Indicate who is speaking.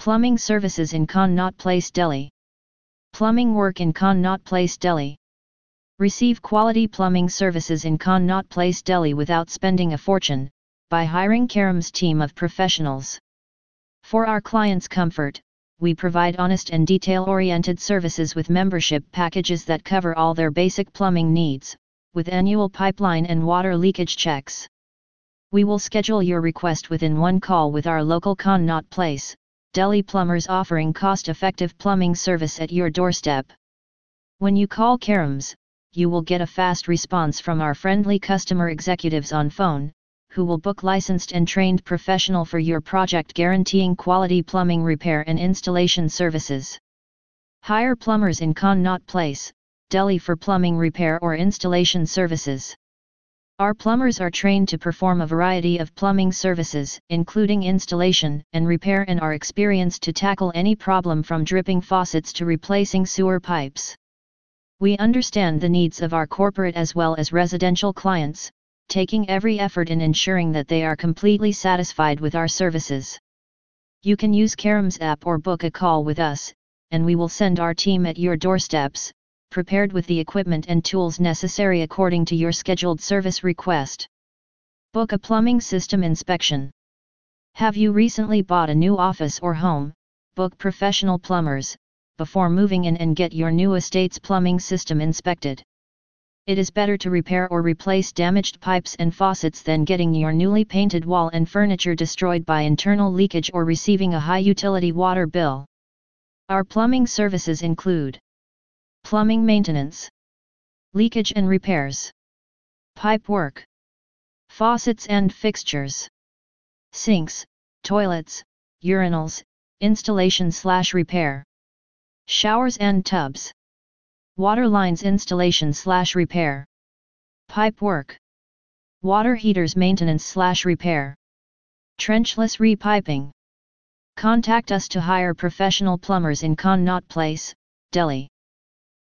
Speaker 1: Plumbing services in Connaught Place, Delhi. Plumbing work in Connaught Place, Delhi. Receive quality plumbing services in Connaught Place, Delhi without spending a fortune, by hiring CAREMS team of professionals. For our clients' comfort, we provide honest and detail-oriented services with membership packages that cover all their basic plumbing needs, with annual pipeline and water leakage checks. We will schedule your request within one call with our local Connaught Place, Delhi plumbers offering cost-effective plumbing service at your doorstep. When you call CAREMS, you will get a fast response from our friendly customer executives on phone, who will book licensed and trained professional for your project guaranteeing quality plumbing repair and installation services. Hire plumbers in Connaught Place, Delhi for plumbing repair or installation services. Our plumbers are trained to perform a variety of plumbing services, including installation and repair and are experienced to tackle any problem from dripping faucets to replacing sewer pipes. We understand the needs of our corporate as well as residential clients, taking every effort in ensuring that they are completely satisfied with our services. You can use CAREMS app or book a call with us, and we will send our team at your doorsteps, prepared with the equipment and tools necessary according to your scheduled service request. Book a plumbing system inspection. Have you recently bought a new office or home? Book professional plumbers, before moving in and get your new estate's plumbing system inspected. It is better to repair or replace damaged pipes and faucets than getting your newly painted wall and furniture destroyed by internal leakage or receiving a high utility water bill. Our plumbing services include Plumbing maintenance. Leakage and repairs. Pipe work. Faucets and fixtures. Sinks, toilets, urinals, installation slash repair. Showers and tubs. Water lines installation slash repair. Pipe work. Water heaters maintenance slash repair. Trenchless repiping. Contact us to hire professional plumbers in Connaught Place, Delhi.